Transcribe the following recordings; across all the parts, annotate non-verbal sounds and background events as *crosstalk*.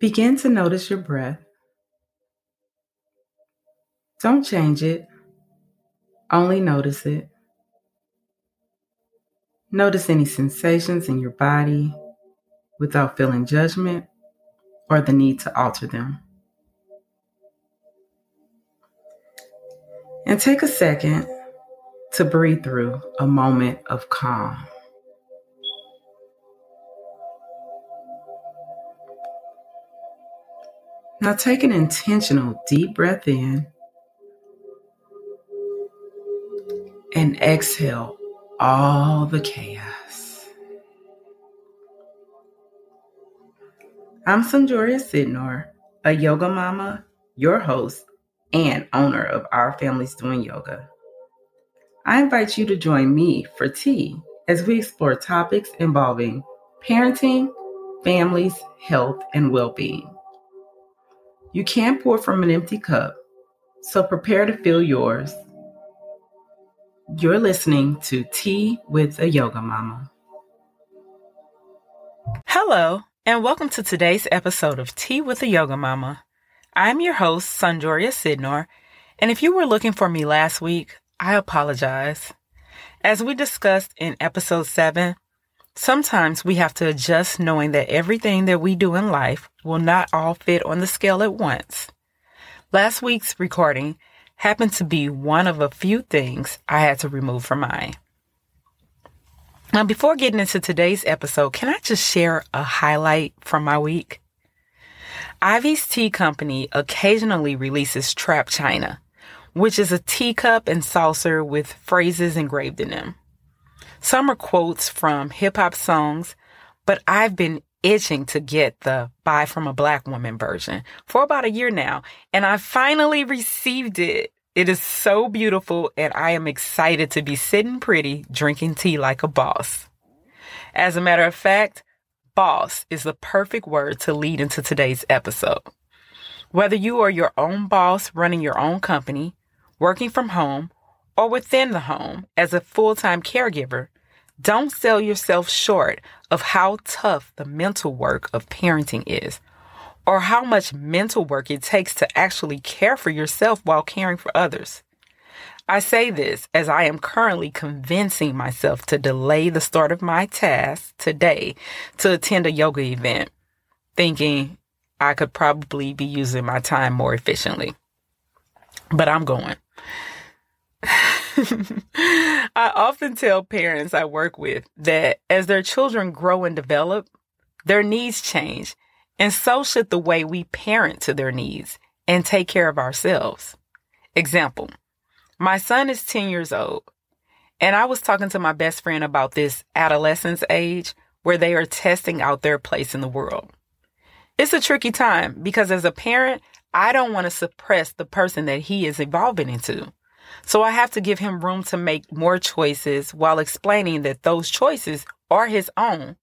Begin to notice your breath. Don't change it, only notice it. Notice any sensations in your body without feeling judgment or the need to alter them. And take a second to breathe through a moment of calm. Now take an intentional deep breath in and exhale all the chaos. I'm Sanjoria Sidnor, a yoga mama, your host, and owner of Our Families Doing Yoga. I invite you to join me for tea as we explore topics involving parenting, families, health, and well being. You can't pour from an empty cup, so prepare to fill yours. You're listening to Tea with a Yoga Mama. Hello, and welcome to today's episode of Tea with a Yoga Mama. I'm your host, Sanjoria Sidnor, and if you were looking for me last week, I apologize. As we discussed in episode 7, Sometimes we have to adjust knowing that everything that we do in life will not all fit on the scale at once. Last week's recording happened to be one of a few things I had to remove from mine. Now, before getting into today's episode, can I just share a highlight from my week? Ivy's Tea Company occasionally releases Trap China, which is a teacup and saucer with phrases engraved in them. Some are quotes from hip hop songs, but I've been itching to get the Buy from a Black Woman version for about a year now, and I finally received it. It is so beautiful, and I am excited to be sitting pretty, drinking tea like a boss. As a matter of fact, boss is the perfect word to lead into today's episode. Whether you are your own boss running your own company, working from home, or within the home as a full time caregiver, don't sell yourself short of how tough the mental work of parenting is, or how much mental work it takes to actually care for yourself while caring for others. I say this as I am currently convincing myself to delay the start of my task today to attend a yoga event, thinking I could probably be using my time more efficiently. But I'm going. *laughs* I often tell parents I work with that as their children grow and develop, their needs change, and so should the way we parent to their needs and take care of ourselves. Example My son is 10 years old, and I was talking to my best friend about this adolescence age where they are testing out their place in the world. It's a tricky time because as a parent, I don't want to suppress the person that he is evolving into. So I have to give him room to make more choices while explaining that those choices are his own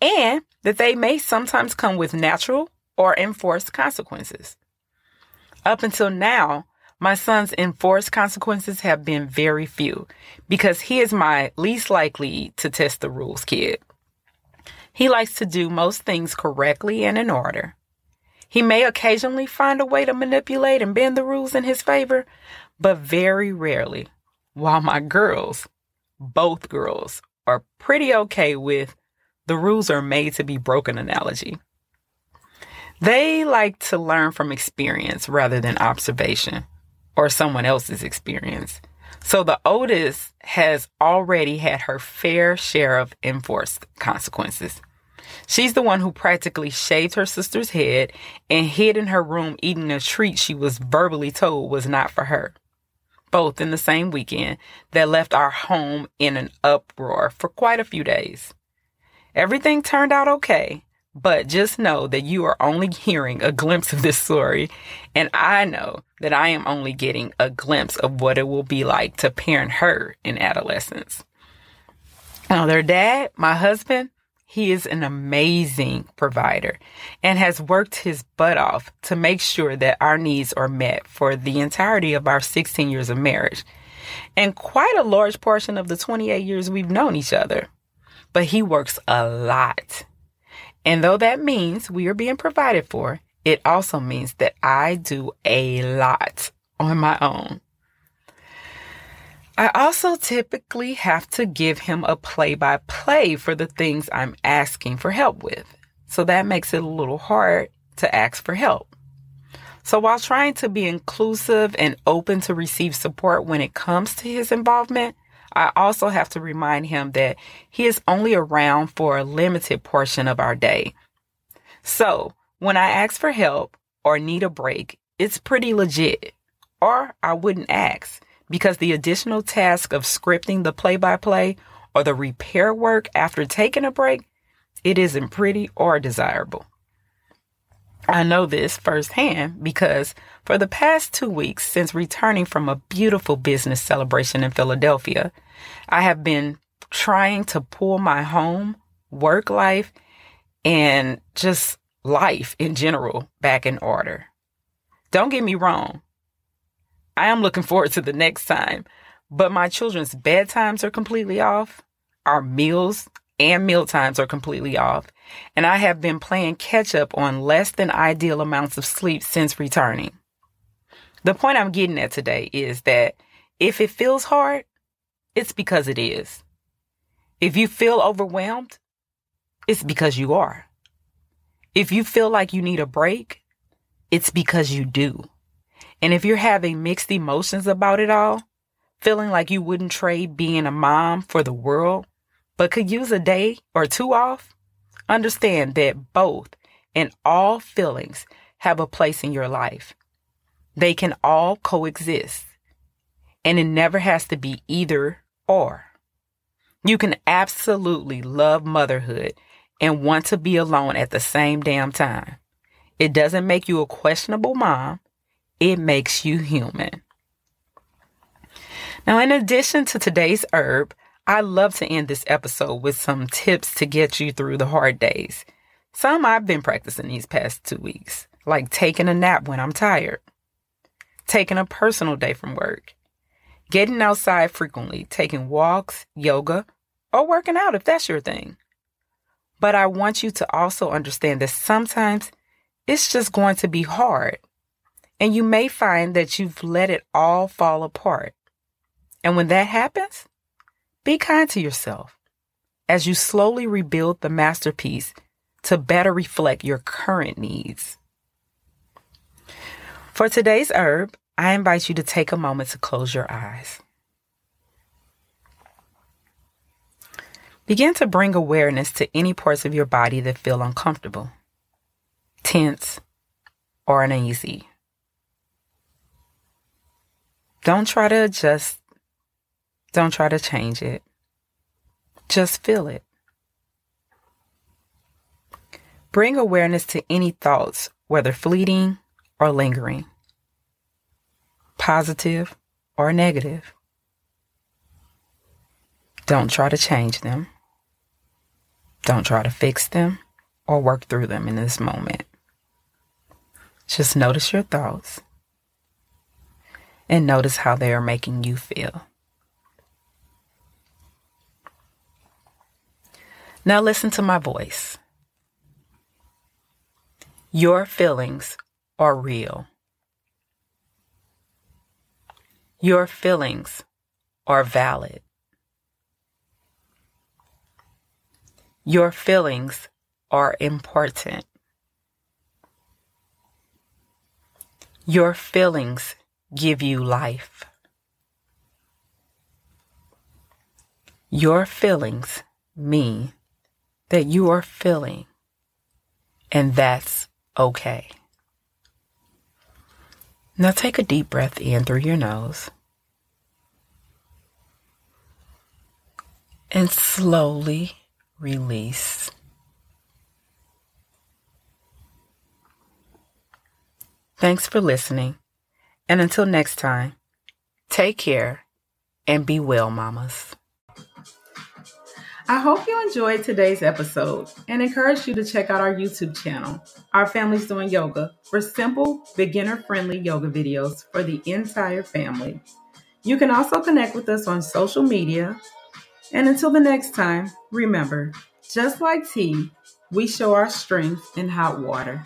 and that they may sometimes come with natural or enforced consequences. Up until now, my son's enforced consequences have been very few because he is my least likely to test the rules kid. He likes to do most things correctly and in order. He may occasionally find a way to manipulate and bend the rules in his favor, but very rarely. While my girls, both girls, are pretty okay with the rules are made to be broken analogy. They like to learn from experience rather than observation or someone else's experience. So the oldest has already had her fair share of enforced consequences. She's the one who practically shaved her sister's head and hid in her room eating a treat she was verbally told was not for her both in the same weekend that left our home in an uproar for quite a few days. Everything turned out okay, but just know that you are only *laughs* hearing a glimpse of this story, and I know that I am only getting a glimpse of what it will be like to parent her in adolescence. Now, their dad, my husband, he is an amazing provider and has worked his butt off to make sure that our needs are met for the entirety of our 16 years of marriage and quite a large portion of the 28 years we've known each other. But he works a lot. And though that means we are being provided for, it also means that I do a lot on my own. I also typically have to give him a play by play for the things I'm asking for help with. So that makes it a little hard to ask for help. So while trying to be inclusive and open to receive support when it comes to his involvement, I also have to remind him that he is only around for a limited portion of our day. So when I ask for help or need a break, it's pretty legit. Or I wouldn't ask because the additional task of scripting the play by play or the repair work after taking a break, it isn't pretty or desirable. I know this firsthand because for the past two weeks since returning from a beautiful business celebration in Philadelphia, I have been trying to pull my home, work life, and just life in general back in order. Don't get me wrong. I am looking forward to the next time, but my children's bedtimes are completely off. Our meals and meal times are completely off. And I have been playing catch up on less than ideal amounts of sleep since returning. The point I'm getting at today is that if it feels hard, it's because it is. If you feel overwhelmed, it's because you are. If you feel like you need a break, it's because you do. And if you're having mixed emotions about it all, feeling like you wouldn't trade being a mom for the world, but could use a day or two off, understand that both and all feelings have a place in your life. They can all coexist. And it never has to be either or. You can absolutely love motherhood and want to be alone at the same damn time. It doesn't make you a questionable mom it makes you human. Now, in addition to today's herb, I love to end this episode with some tips to get you through the hard days. Some I've been practicing these past two weeks, like taking a nap when I'm tired, taking a personal day from work, getting outside frequently, taking walks, yoga, or working out if that's your thing. But I want you to also understand that sometimes it's just going to be hard and you may find that you've let it all fall apart. And when that happens, be kind to yourself as you slowly rebuild the masterpiece to better reflect your current needs. For today's herb, I invite you to take a moment to close your eyes. Begin to bring awareness to any parts of your body that feel uncomfortable, tense, or uneasy. Don't try to adjust. Don't try to change it. Just feel it. Bring awareness to any thoughts, whether fleeting or lingering, positive or negative. Don't try to change them. Don't try to fix them or work through them in this moment. Just notice your thoughts and notice how they are making you feel. Now listen to my voice. Your feelings are real. Your feelings are valid. Your feelings are important. Your feelings give you life. Your feelings mean that you are feeling, and that's okay. Now take a deep breath in through your nose and slowly release. Thanks for listening. And until next time, take care and be well, mamas. I hope you enjoyed today's episode and encourage you to check out our YouTube channel, Our Family's Doing Yoga, for simple, beginner friendly yoga videos for the entire family. You can also connect with us on social media. And until the next time, remember just like tea, We show our strength in hot water